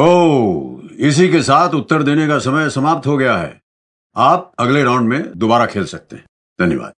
ओ इसी के साथ उत्तर देने का समय समाप्त हो गया है। आप अगले राउंड में दोबारा खेल सकते हैं। धन्यवाद।